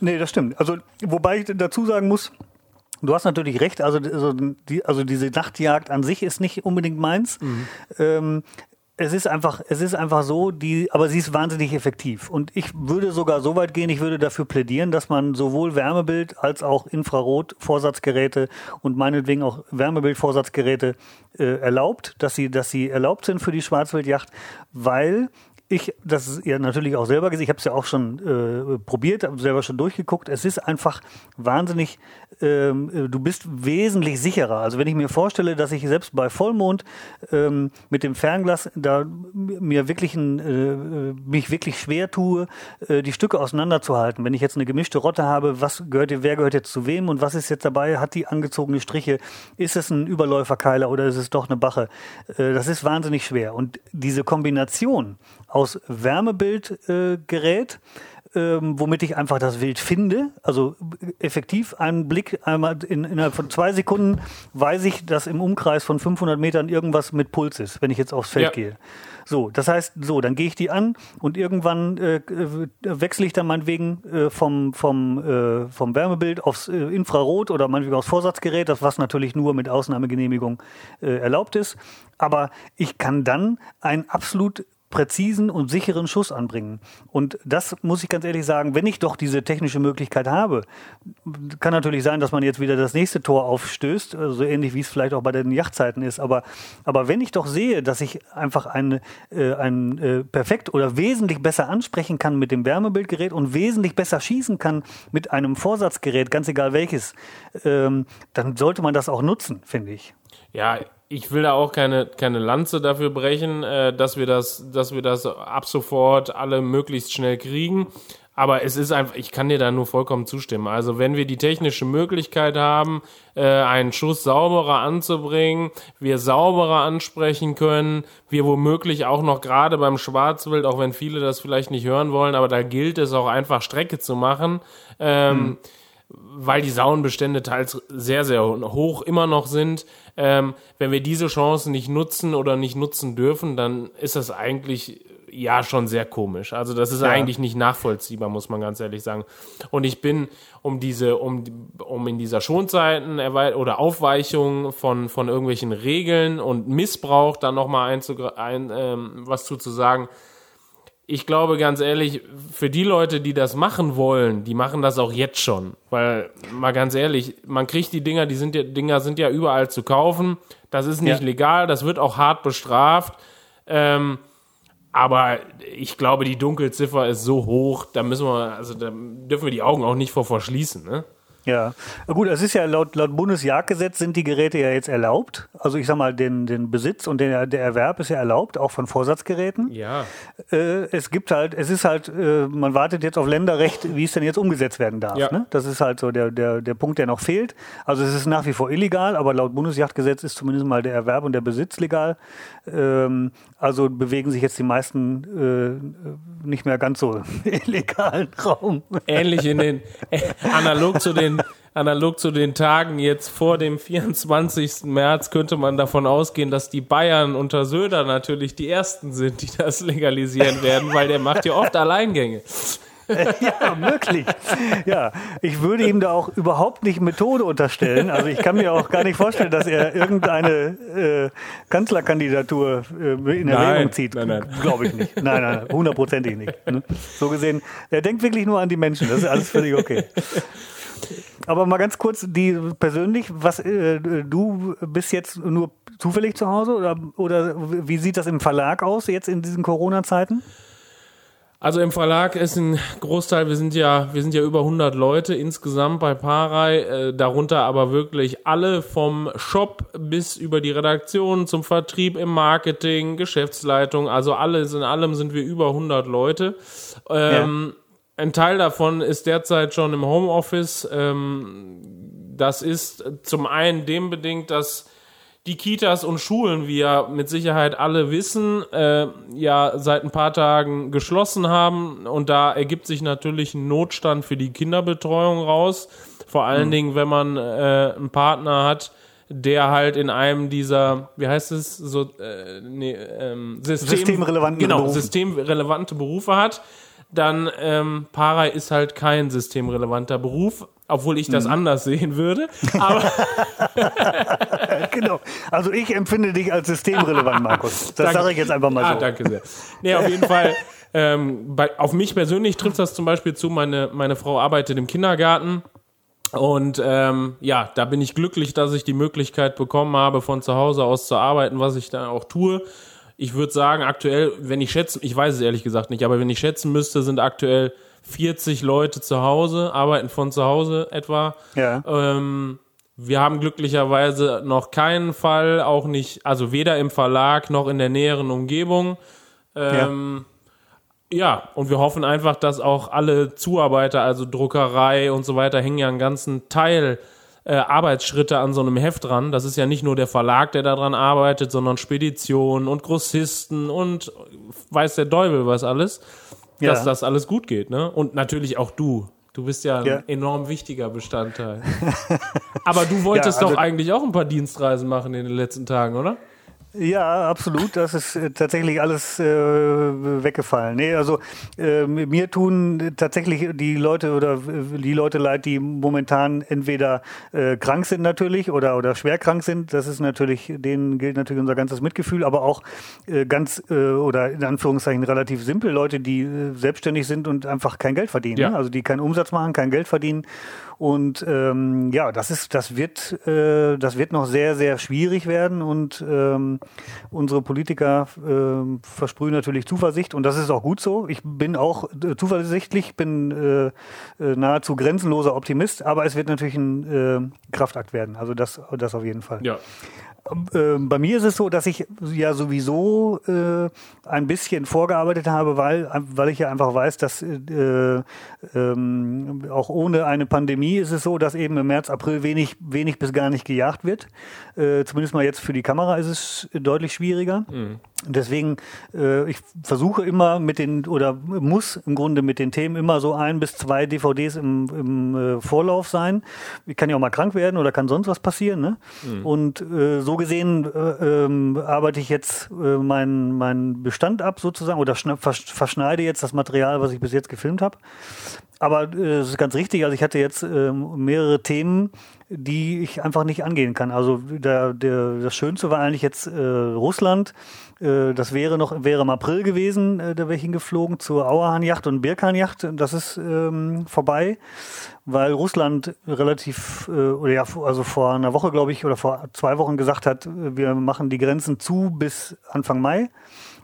Nee, das stimmt. Also, wobei ich dazu sagen muss, Du hast natürlich recht, also, also, die, also diese Nachtjagd an sich ist nicht unbedingt meins. Mhm. Ähm, es ist einfach, es ist einfach so, die, aber sie ist wahnsinnig effektiv. Und ich würde sogar so weit gehen, ich würde dafür plädieren, dass man sowohl Wärmebild als auch Infrarot-Vorsatzgeräte und meinetwegen auch Wärmebild-Vorsatzgeräte äh, erlaubt, dass sie, dass sie erlaubt sind für die Schwarzwildjacht, weil ich, das ist ja natürlich auch selber gesehen, ich habe es ja auch schon äh, probiert, habe selber schon durchgeguckt. Es ist einfach wahnsinnig, ähm, äh, du bist wesentlich sicherer. Also wenn ich mir vorstelle, dass ich selbst bei Vollmond ähm, mit dem Fernglas da mir wirklich ein, äh, mich wirklich schwer tue, äh, die Stücke auseinanderzuhalten. Wenn ich jetzt eine gemischte Rotte habe, was gehört, wer gehört jetzt zu wem und was ist jetzt dabei? Hat die angezogene Striche? Ist es ein Überläuferkeiler oder ist es doch eine Bache? Äh, das ist wahnsinnig schwer. Und diese Kombination aus Wärmebildgerät, äh, ähm, womit ich einfach das Wild finde. Also effektiv einen Blick einmal in, innerhalb von zwei Sekunden weiß ich, dass im Umkreis von 500 Metern irgendwas mit Puls ist, wenn ich jetzt aufs Feld ja. gehe. So, das heißt, so, dann gehe ich die an und irgendwann äh, wechsle ich dann meinetwegen äh, vom, vom, äh, vom Wärmebild aufs äh, Infrarot oder meinetwegen aufs Vorsatzgerät, das was natürlich nur mit Ausnahmegenehmigung äh, erlaubt ist. Aber ich kann dann ein absolut präzisen und sicheren Schuss anbringen. Und das muss ich ganz ehrlich sagen, wenn ich doch diese technische Möglichkeit habe, kann natürlich sein, dass man jetzt wieder das nächste Tor aufstößt, so also ähnlich wie es vielleicht auch bei den Yachtzeiten ist. Aber, aber wenn ich doch sehe, dass ich einfach ein, äh, ein äh, perfekt oder wesentlich besser ansprechen kann mit dem Wärmebildgerät und wesentlich besser schießen kann mit einem Vorsatzgerät, ganz egal welches, ähm, dann sollte man das auch nutzen, finde ich. Ja, ich will da auch keine, keine Lanze dafür brechen, äh, dass wir das, dass wir das ab sofort alle möglichst schnell kriegen. Aber es ist einfach, ich kann dir da nur vollkommen zustimmen. Also wenn wir die technische Möglichkeit haben, äh, einen Schuss sauberer anzubringen, wir sauberer ansprechen können, wir womöglich auch noch gerade beim Schwarzwild, auch wenn viele das vielleicht nicht hören wollen, aber da gilt es auch einfach Strecke zu machen. Ähm, hm weil die Saunenbestände teils sehr, sehr hoch immer noch sind. Ähm, wenn wir diese Chancen nicht nutzen oder nicht nutzen dürfen, dann ist das eigentlich ja schon sehr komisch. Also das ist ja. eigentlich nicht nachvollziehbar, muss man ganz ehrlich sagen. Und ich bin um diese, um, um in dieser Schonzeiten oder Aufweichung von, von irgendwelchen Regeln und Missbrauch dann nochmal ein, ähm, was zu, zu sagen, ich glaube ganz ehrlich, für die Leute, die das machen wollen, die machen das auch jetzt schon. Weil, mal ganz ehrlich, man kriegt die Dinger, die sind ja, Dinger sind ja überall zu kaufen. Das ist nicht ja. legal, das wird auch hart bestraft. Ähm, aber ich glaube, die Dunkelziffer ist so hoch, da müssen wir, also da dürfen wir die Augen auch nicht vor verschließen, ne? Ja, gut, es ist ja laut, laut Bundesjagdgesetz sind die Geräte ja jetzt erlaubt. Also ich sag mal, den, den Besitz und den, der Erwerb ist ja erlaubt, auch von Vorsatzgeräten. Ja. Äh, es gibt halt, es ist halt, äh, man wartet jetzt auf Länderrecht, wie es denn jetzt umgesetzt werden darf. Ja. Ne? Das ist halt so der, der, der Punkt, der noch fehlt. Also es ist nach wie vor illegal, aber laut Bundesjagdgesetz ist zumindest mal der Erwerb und der Besitz legal. Ähm, also bewegen sich jetzt die meisten äh, nicht mehr ganz so [laughs] illegalen Raum. Ähnlich in den, äh, analog zu den analog zu den Tagen jetzt vor dem 24. März könnte man davon ausgehen, dass die Bayern unter Söder natürlich die ersten sind, die das legalisieren werden, weil der macht ja oft Alleingänge. ja, möglich. Ja, ich würde ihm da auch überhaupt nicht Methode unterstellen. Also ich kann mir auch gar nicht vorstellen, dass er irgendeine äh, Kanzlerkandidatur äh, in Erwägung zieht. nein, nein. Glaube ich nicht. Nein, nein, hundertprozentig nicht. Ne? So gesehen, er denkt wirklich nur an die Menschen. Das ist alles völlig okay. Aber mal ganz kurz, die persönlich, was äh, du bist jetzt nur zufällig zu Hause oder, oder wie sieht das im Verlag aus jetzt in diesen Corona-Zeiten? Also im Verlag ist ein Großteil, wir sind ja, wir sind ja über 100 Leute insgesamt bei Parei, äh, darunter aber wirklich alle vom Shop bis über die Redaktion zum Vertrieb im Marketing, Geschäftsleitung, also alles in allem sind wir über 100 Leute. Ähm, Ein Teil davon ist derzeit schon im Homeoffice. Ähm, das ist zum einen dem bedingt, dass die Kitas und Schulen, wie ja mit Sicherheit alle wissen, äh, ja seit ein paar Tagen geschlossen haben. Und da ergibt sich natürlich ein Notstand für die Kinderbetreuung raus. Vor allen Dingen, wenn man äh, einen Partner hat, der halt in einem dieser, wie heißt es, so äh, nee, ähm, System, Systemrelevanten genau, Berufe. systemrelevante Berufe hat, dann ähm, Parei ist halt kein systemrelevanter Beruf, obwohl ich das anders sehen würde. Aber [laughs] Genau. Also ich empfinde dich als systemrelevant, Markus. Das sage ich jetzt einfach mal Ah, so. danke sehr. Nee, auf jeden Fall. Ähm, bei, auf mich persönlich trifft das zum Beispiel zu. Meine, meine Frau arbeitet im Kindergarten. Und ähm, ja, da bin ich glücklich, dass ich die Möglichkeit bekommen habe, von zu Hause aus zu arbeiten, was ich dann auch tue. Ich würde sagen, aktuell, wenn ich schätzen, ich weiß es ehrlich gesagt nicht, aber wenn ich schätzen müsste, sind aktuell 40 Leute zu Hause, arbeiten von zu Hause etwa. Ja. Ähm, wir haben glücklicherweise noch keinen Fall, auch nicht, also weder im Verlag noch in der näheren Umgebung. Ähm, ja. und wir hoffen einfach, dass auch alle Zuarbeiter, also Druckerei und so weiter, hängen ja einen ganzen Teil äh, Arbeitsschritte an so einem Heft dran. Das ist ja nicht nur der Verlag, der daran arbeitet, sondern Speditionen und Grossisten und weiß der Teufel was alles, Ja. dass das alles gut geht. Ne? Und natürlich auch du. Du bist ja ein Ja. enorm wichtiger Bestandteil. [laughs] Aber du wolltest Ja, also- doch eigentlich auch ein paar Dienstreisen machen in den letzten Tagen, oder? Ja, absolut. Das ist äh, tatsächlich alles äh, weggefallen. Nee, also äh, mir tun tatsächlich die Leute oder äh, die Leute leid, die momentan entweder äh, krank sind natürlich oder oder schwer krank sind. Das ist natürlich, denen gilt natürlich unser ganzes Mitgefühl, aber auch äh, ganz äh, oder in Anführungszeichen relativ simpel Leute, die äh, selbstständig sind und einfach kein Geld verdienen. Ja. Ne? Also die keinen Umsatz machen, kein Geld verdienen. Und ähm, ja, das ist, das wird, äh, das wird noch sehr, sehr schwierig werden. Und ähm, unsere Politiker ähm, versprühen natürlich Zuversicht und das ist auch gut so. Ich bin auch äh, zuversichtlich, bin äh, äh, nahezu grenzenloser Optimist, aber es wird natürlich ein äh, Kraftakt werden. Also das, das auf jeden Fall. Ja. Ähm, bei mir ist es so, dass ich ja sowieso äh, ein bisschen vorgearbeitet habe, weil, weil ich ja einfach weiß, dass äh, ähm, auch ohne eine Pandemie ist es so, dass eben im März, April wenig, wenig bis gar nicht gejagt wird. Äh, zumindest mal jetzt für die Kamera ist es deutlich schwieriger. Deswegen, äh, ich versuche immer mit den, oder muss im Grunde mit den Themen immer so ein bis zwei DVDs im, im äh, Vorlauf sein. Ich kann ja auch mal krank werden oder kann sonst was passieren. Ne? Und äh, so gesehen äh, ähm, arbeite ich jetzt äh, meinen meinen Bestand ab sozusagen oder verschneide jetzt das Material, was ich bis jetzt gefilmt habe. Aber äh, es ist ganz richtig, also ich hatte jetzt ähm, mehrere Themen, die ich einfach nicht angehen kann. Also der, der, das Schönste war eigentlich jetzt äh, Russland. Äh, das wäre noch wäre im April gewesen, äh, da wäre ich hingeflogen zur Auerhahnjacht und Birkanjacht. Das ist ähm, vorbei, weil Russland relativ, äh, oder ja, also vor einer Woche, glaube ich, oder vor zwei Wochen gesagt hat, äh, wir machen die Grenzen zu bis Anfang Mai.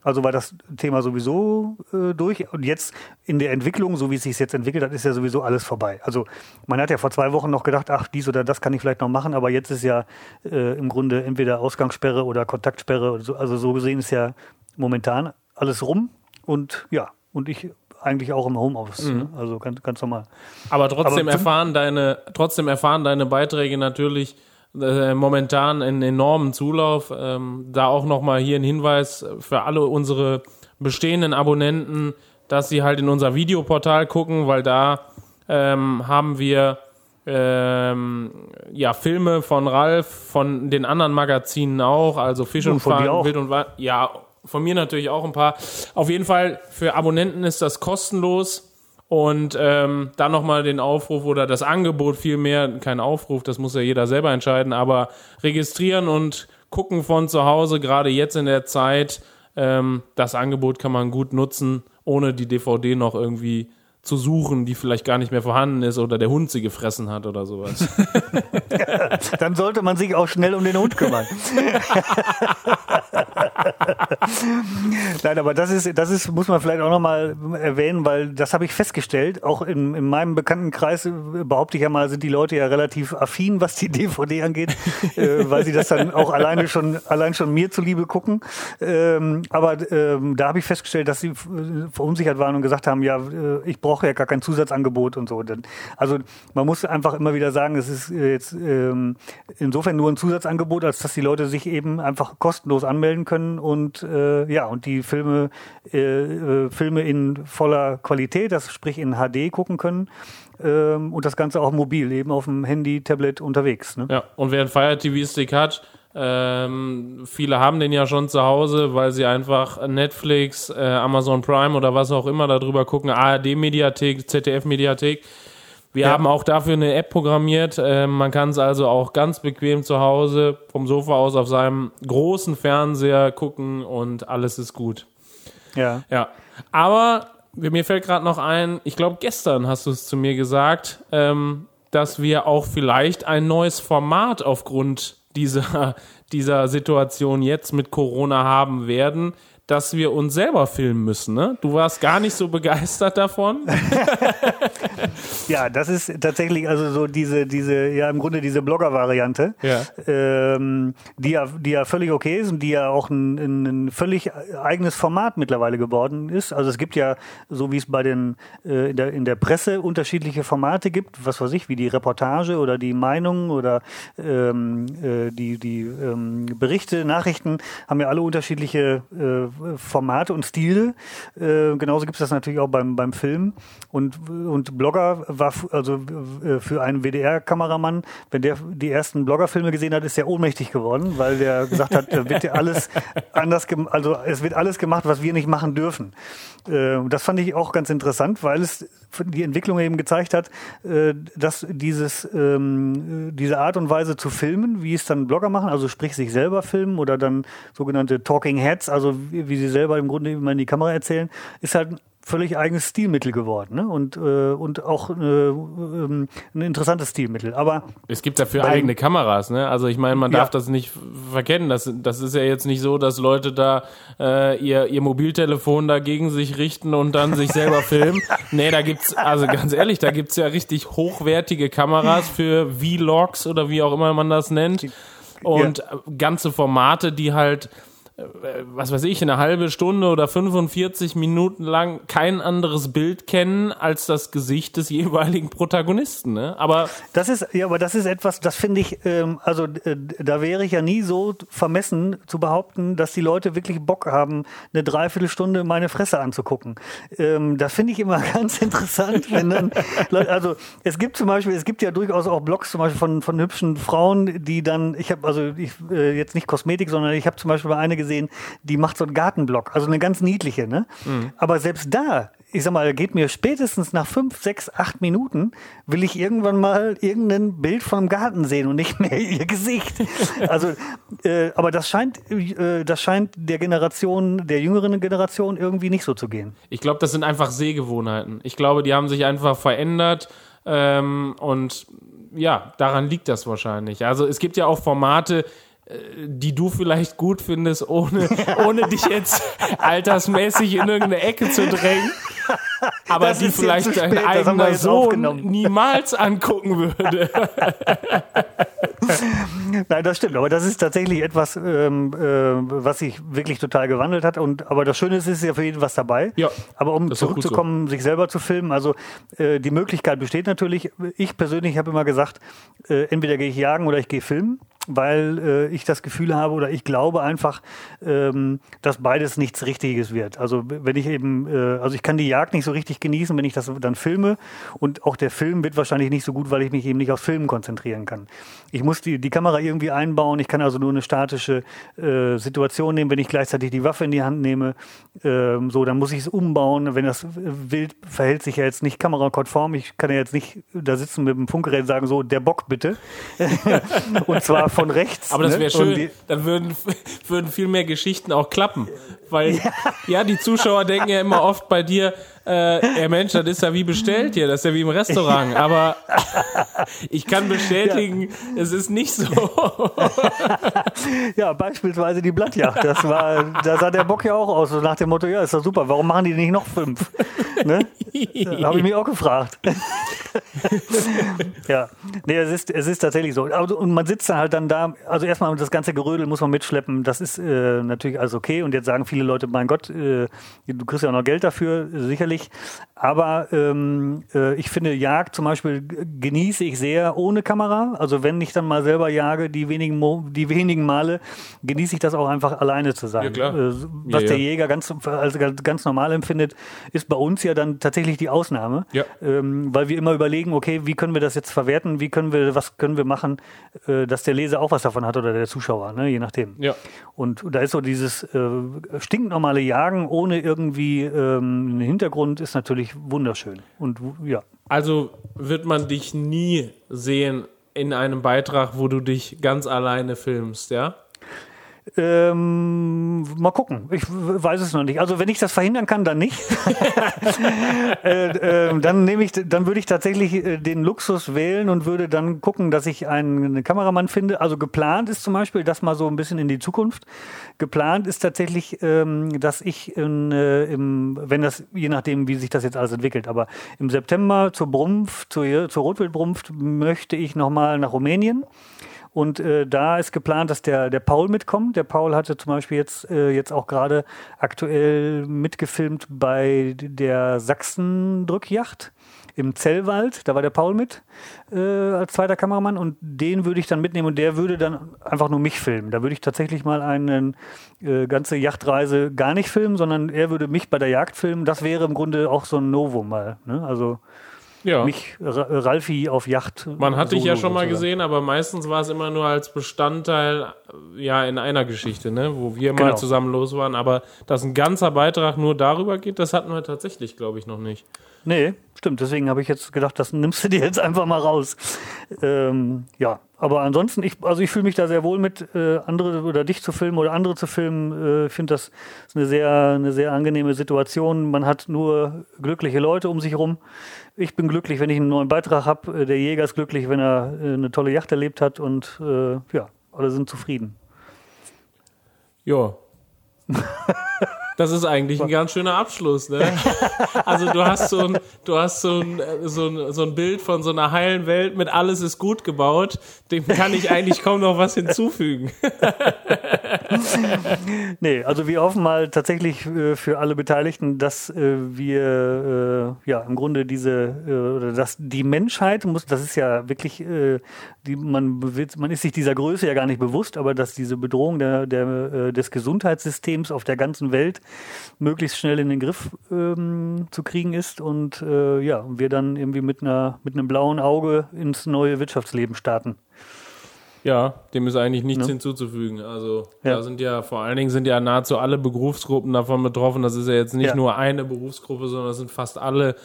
Also war das Thema sowieso äh, durch. Und jetzt in der Entwicklung, so wie es sich jetzt entwickelt hat, ist ja sowieso alles vorbei. Also man hat ja vor zwei Wochen noch gedacht, ach, dies oder das kann ich vielleicht noch machen, aber jetzt ist ja äh, im Grunde entweder Ausgangssperre oder Kontaktsperre. Oder so. Also so gesehen ist ja momentan alles rum. Und ja, und ich eigentlich auch im Homeoffice. Mhm. Ne? Also ganz, ganz normal. Aber trotzdem Aber erfahren deine, trotzdem erfahren deine Beiträge natürlich äh, momentan einen enormen Zulauf. Ähm, da auch nochmal hier ein Hinweis für alle unsere bestehenden Abonnenten, dass sie halt in unser Videoportal gucken, weil da ähm, haben wir ähm, ja Filme von Ralf, von den anderen Magazinen auch, also Fisch und, und Fang, Wild und Wa ja von mir natürlich auch ein paar. Auf jeden Fall für Abonnenten ist das kostenlos. Und ähm, dann nochmal den Aufruf oder das Angebot vielmehr, kein Aufruf, das muss ja jeder selber entscheiden, aber registrieren und gucken von zu Hause, gerade jetzt in der Zeit. Ähm, das Angebot kann man gut nutzen, ohne die DVD noch irgendwie zu suchen, die vielleicht gar nicht mehr vorhanden ist oder der Hund sie gefressen hat oder sowas. [laughs] Dann sollte man sich auch schnell um den Hund kümmern. [laughs] [laughs] Nein, aber das ist, das ist, muss man vielleicht auch nochmal erwähnen, weil das habe ich festgestellt. Auch in, in meinem Bekanntenkreis behaupte ich ja mal, sind die Leute ja relativ affin, was die [laughs] DVD angeht, äh, weil sie das dann auch alleine schon, allein schon mir zuliebe gucken. Ähm, aber ähm, da habe ich festgestellt, dass sie verunsichert waren und gesagt haben, ja, äh, ich brauche ja gar kein Zusatzangebot und so. Also man muss einfach immer wieder sagen, es ist äh, jetzt ähm, insofern nur ein Zusatzangebot, als dass die Leute sich eben einfach kostenlos anmelden können und äh, ja und die Filme äh, äh Filme in voller Qualität, das sprich in HD gucken können ähm, und das Ganze auch mobil, eben auf dem Handy, Tablet unterwegs. Ne? Ja, und wer einen Fire TV Stick hat, ähm, viele haben den ja schon zu Hause, weil sie einfach Netflix, äh, Amazon Prime oder was auch immer darüber gucken, ARD-Mediathek, ZDF-Mediathek. Wir ja. haben auch dafür eine App programmiert. Äh, man kann es also auch ganz bequem zu Hause vom Sofa aus auf seinem großen Fernseher gucken und alles ist gut. Ja. Ja. Aber mir fällt gerade noch ein, ich glaube gestern hast du es zu mir gesagt, ähm, dass wir auch vielleicht ein neues Format aufgrund dieser, dieser Situation jetzt mit Corona haben werden, dass wir uns selber filmen müssen. Ne? Du warst gar nicht so begeistert davon. [laughs] [laughs] ja, das ist tatsächlich also so diese, diese, ja im Grunde diese Blogger-Variante, ja. ähm, die ja, die ja völlig okay ist und die ja auch ein, ein völlig eigenes Format mittlerweile geworden ist. Also es gibt ja, so wie es bei den äh, in, der, in der Presse unterschiedliche Formate gibt, was weiß ich, wie die Reportage oder die Meinung oder ähm, äh, die, die ähm, Berichte, Nachrichten haben ja alle unterschiedliche äh, Formate und Stile. Äh, genauso gibt es das natürlich auch beim, beim Film. Und, und Blogger war also äh, für einen WDR-Kameramann, wenn der die ersten Blogger-Filme gesehen hat, ist er ohnmächtig geworden, weil der gesagt hat, wird ja alles [laughs] anders also es wird alles gemacht, was wir nicht machen dürfen. Äh, das fand ich auch ganz interessant, weil es die Entwicklung eben gezeigt hat, äh, dass dieses, ähm, diese Art und Weise zu filmen, wie es dann Blogger machen, also sprich sich selber filmen oder dann sogenannte Talking Heads, also wie sie selber im Grunde immer in die Kamera erzählen, ist halt völlig eigenes Stilmittel geworden ne? und, äh, und auch äh, ähm, ein interessantes Stilmittel. Aber es gibt dafür eigene Kameras, ne? Also ich meine, man darf ja. das nicht verkennen. Das, das ist ja jetzt nicht so, dass Leute da äh, ihr, ihr Mobiltelefon da gegen sich richten und dann sich selber [laughs] filmen. Nee, da gibt's, also ganz ehrlich, da gibt's ja richtig hochwertige Kameras für Vlogs oder wie auch immer man das nennt. Und ja. ganze Formate, die halt was weiß ich, eine halbe Stunde oder 45 Minuten lang kein anderes Bild kennen als das Gesicht des jeweiligen Protagonisten. Ne? Aber das ist ja, aber das ist etwas, das finde ich, ähm, also äh, da wäre ich ja nie so vermessen zu behaupten, dass die Leute wirklich Bock haben, eine Dreiviertelstunde meine Fresse anzugucken. Ähm, das finde ich immer [laughs] ganz interessant, wenn dann, also es gibt zum Beispiel, es gibt ja durchaus auch Blogs zum Beispiel von von hübschen Frauen, die dann, ich habe also ich äh, jetzt nicht Kosmetik, sondern ich habe zum Beispiel eine gesehen, die macht so einen Gartenblock, also eine ganz niedliche, ne? Mhm. Aber selbst da, ich sag mal, geht mir spätestens nach fünf, sechs, acht Minuten, will ich irgendwann mal irgendein Bild vom Garten sehen und nicht mehr [laughs] ihr Gesicht. Also, äh, aber das scheint, äh, das scheint der Generation, der jüngeren Generation irgendwie nicht so zu gehen. Ich glaube, das sind einfach Sehgewohnheiten. Ich glaube, die haben sich einfach verändert ähm, und ja, daran liegt das wahrscheinlich. Also es gibt ja auch Formate, die du vielleicht gut findest, ohne, ohne dich jetzt altersmäßig in irgendeine Ecke zu drängen. Aber Das die vielleicht dein eigener Sohn niemals angucken würde. Nein, das stimmt. Aber das ist tatsächlich etwas, ähm, äh, was sich wirklich total gewandelt hat. Und aber das Schöne ist, es ist ja für jeden was dabei. Ja, Aber um zurückzukommen, sich selber zu filmen, also äh, die Möglichkeit besteht natürlich. Ich persönlich habe immer gesagt, äh, entweder gehe ich jagen oder ich gehe filmen. Weil äh, ich das Gefühl habe oder ich glaube einfach, ähm, dass beides nichts Richtiges wird. Also wenn ich eben, äh, also ich kann die Jagd nicht so richtig genießen, wenn ich das dann filme und auch der Film wird wahrscheinlich nicht so gut, weil ich mich eben nicht aufs Filmen konzentrieren kann. Ich muss die, die Kamera irgendwie einbauen, ich kann also nur eine statische äh, Situation nehmen, wenn ich gleichzeitig die Waffe in die Hand nehme, ähm, so, dann muss ich es umbauen. Wenn das Wild verhält sich ja jetzt nicht kamerakonform, ich kann ja jetzt nicht da sitzen mit dem Funkgerät und sagen, so, der Bock bitte. [laughs] und zwar von rechts. Aber das ne? wäre schön. Und die- Dann würden, würden viel mehr Geschichten auch klappen. Weil, [laughs] ja. die Zuschauer denken ja immer oft bei dir, äh, ja Mensch, das ist ja wie bestellt hier, das ist ja wie im Restaurant. Aber [laughs] ich kann bestätigen, es ist nicht so. [laughs] Ja, beispielsweise die Blattjagd. Das war, da sah der Bock ja auch aus, so nach dem Motto, ja, ist doch super, warum machen die nicht noch fünf? Ne? Habe ich mich auch gefragt. [laughs] ja, nee, es ist, es ist tatsächlich so. Aber- Und man sitzt dann halt dann da, also erstmal das ganze Gerödel muss man mitschleppen, das ist äh, natürlich alles okay. Und jetzt sagen viele Leute, mein Gott, äh, du kriegst ja auch noch Geld dafür, äh, sicherlich. Aber ähm, äh, ich finde, Jagd zum Beispiel genieße ich sehr ohne Kamera. Also wenn ich dann mal selber jage, die wenigen, Mo die wenigen Male, genieße ich das auch einfach alleine zu sein. Ja. Äh, was Ja, der ja. Jäger ganz, also ganz, normal empfindet, ist bei uns ja dann tatsächlich die Ausnahme. Ähm, weil wir immer überlegen, okay, wie können wir das jetzt verwerten, wie können wir, was können wir machen, äh, dass der Leser auch was davon hat oder der Zuschauer, ne, je nachdem. Und da ist so dieses äh, stinknormale Jagen ohne irgendwie ähm, einen Hintergrund ist natürlich wunderschön. Und ja. Also wird man dich nie sehen in einem Beitrag, wo du dich ganz alleine filmst, ja? Ähm, mal gucken. Ich weiß es noch nicht. Also wenn ich das verhindern kann, dann nicht. [laughs] [laughs] äh, ähm, dann nehme ich, dann würde ich tatsächlich äh, den Luxus wählen und würde dann gucken, dass ich einen, einen Kameramann finde. Also geplant ist zum Beispiel, das mal so ein bisschen in die Zukunft. Geplant ist tatsächlich, ähm, dass ich in, äh, im, wenn das, je nachdem, wie sich das jetzt alles entwickelt, aber im September zur Brumpf, zur, zur Rotwildbrumpf möchte ich nochmal nach Rumänien. Und äh, da ist geplant, dass der, der Paul mitkommt. Der Paul hatte zum Beispiel jetzt, äh, jetzt auch gerade aktuell mitgefilmt bei der Sachsen-Drückjacht im Zellwald. Da war der Paul mit äh, als zweiter Kameramann und den würde ich dann mitnehmen und der würde dann einfach nur mich filmen. Da würde ich tatsächlich mal eine äh, ganze Yachtreise gar nicht filmen, sondern er würde mich bei der Jagd filmen. Das wäre im Grunde auch so ein Novum mal. Ne? Also Ja. mich, Ra Ralfi auf Yacht. Man hat dich ja schon mal gesehen, aber meistens war es immer nur als Bestandteil äh, ja in einer Geschichte, ne, wo wir Genau. mal zusammen los waren. Aber dass ein ganzer Beitrag nur darüber geht, das hatten wir tatsächlich, glaube ich, noch nicht. Nee, stimmt. Deswegen habe ich jetzt gedacht, das nimmst du dir jetzt einfach mal raus. Ähm, ja, aber ansonsten, ich, also ich fühle mich da sehr wohl mit, äh, andere oder dich zu filmen oder andere zu filmen. Äh, Ich finde, das ist eine sehr, eine sehr angenehme Situation. Man hat nur glückliche Leute um sich herum. Ich bin glücklich, wenn ich einen neuen Beitrag habe. Der Jäger ist glücklich, wenn er äh, eine tolle Yacht erlebt hat und äh, ja, alle sind zufrieden. Ja. [laughs] Das ist eigentlich ein ganz schöner Abschluss, ne? [laughs] Also du hast so ein, du hast so ein, so ein, so ein Bild von so einer heilen Welt mit alles ist gut gebaut. Dem kann ich eigentlich kaum noch was hinzufügen. [laughs] Nee, also wir hoffen mal tatsächlich äh, für alle Beteiligten, dass äh, wir äh, ja im Grunde diese oder dass die Menschheit muss, das ist ja wirklich, die man man ist sich dieser Größe ja gar nicht bewusst, aber dass diese Bedrohung der, der des Gesundheitssystems auf der ganzen Welt möglichst schnell in den Griff ähm, zu kriegen ist und äh, ja wir dann irgendwie mit einer mit einem blauen Auge ins neue Wirtschaftsleben starten. Ja, dem ist eigentlich nichts Ne? hinzuzufügen. Also Ja. da sind ja vor allen Dingen sind ja nahezu alle Berufsgruppen davon betroffen. Das ist ja jetzt nicht Ja. nur eine Berufsgruppe, sondern das sind fast alle.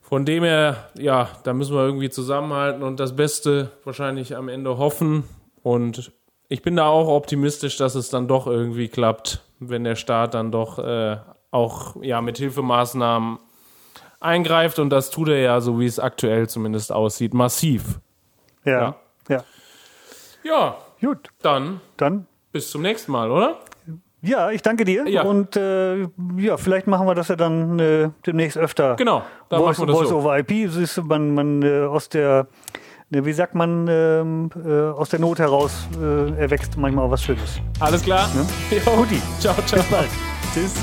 Von dem her, ja, da müssen wir irgendwie zusammenhalten und das Beste wahrscheinlich am Ende hoffen. Und ich bin da auch optimistisch, dass es dann doch irgendwie klappt, wenn der Staat dann doch äh, auch ja mit Hilfemaßnahmen eingreift und das tut er ja, so wie es aktuell zumindest aussieht, massiv. Ja, Ja. ja. Gut. Dann, Dann bis zum nächsten Mal, oder? Ja, ich danke dir. Ja. Und äh, ja, vielleicht machen wir das ja dann äh, demnächst öfter. Genau, da Voice, machen wir das Voice so. over IP, siehst du, man, man äh, aus der, wie sagt man, ähm, äh, aus der Not heraus äh, erwächst manchmal auch was Schönes. Alles klar? [laughs] Jo. Guti. Ciao, ciao. Bis bald. Tschüss.